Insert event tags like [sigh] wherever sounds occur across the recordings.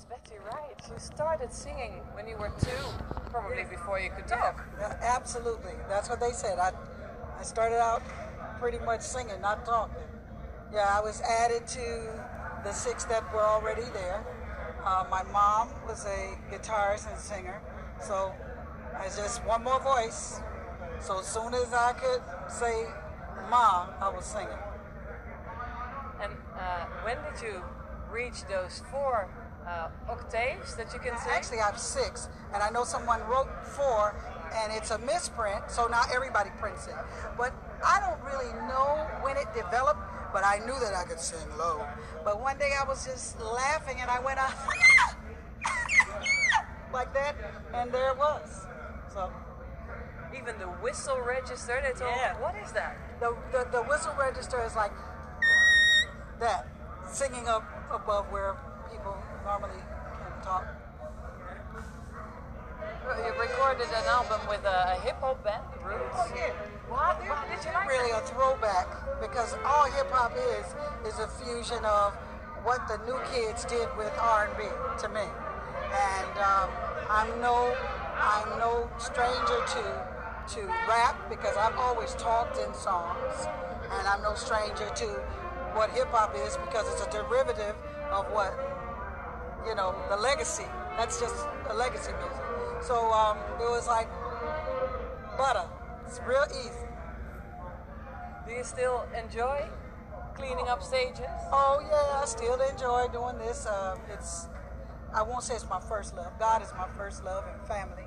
Miss Betty Wright, you started singing when you were two, probably before you could talk. Yeah, absolutely. That's what they said. I, I started out pretty much singing, not talking. Yeah, I was added to the six that were already there. Uh, my mom was a guitarist and singer, so I just one more voice. So as soon as I could say "mom," I was singing. And uh, when did you reach those four uh, octaves that you can sing? Actually, I have six, and I know someone wrote four, and it's a misprint, so now everybody prints it. But I don't really know when it developed, but I knew that I could sing low. But one day I was just laughing, and I went out [laughs] like that, and there it was. So even the whistle register, they told Yeah. what is that? the, the the whistle register is like that, singing up above where people normally can talk. You recorded an album with a, hip hop band, the Roots. Oh yeah. Why, why did you like really that? a throwback because all hip hop is is a fusion of what the new kids did with R&B to me, and um, I'm no I'm no stranger to to rap because I've always talked in songs, and I'm no stranger to what hip hop is because it's a derivative of what you know the legacy. That's just a legacy music. So um, it was like butter. It's real easy. Do you still enjoy cleaning up stages? Oh yeah, I still enjoy doing this. Uh, it's I won't say it's my first love. God is my first love and family.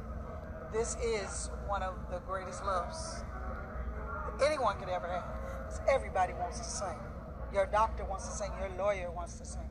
This is one of the greatest loves anyone could ever have. Everybody wants to sing. Your doctor wants to sing. Your lawyer wants to sing.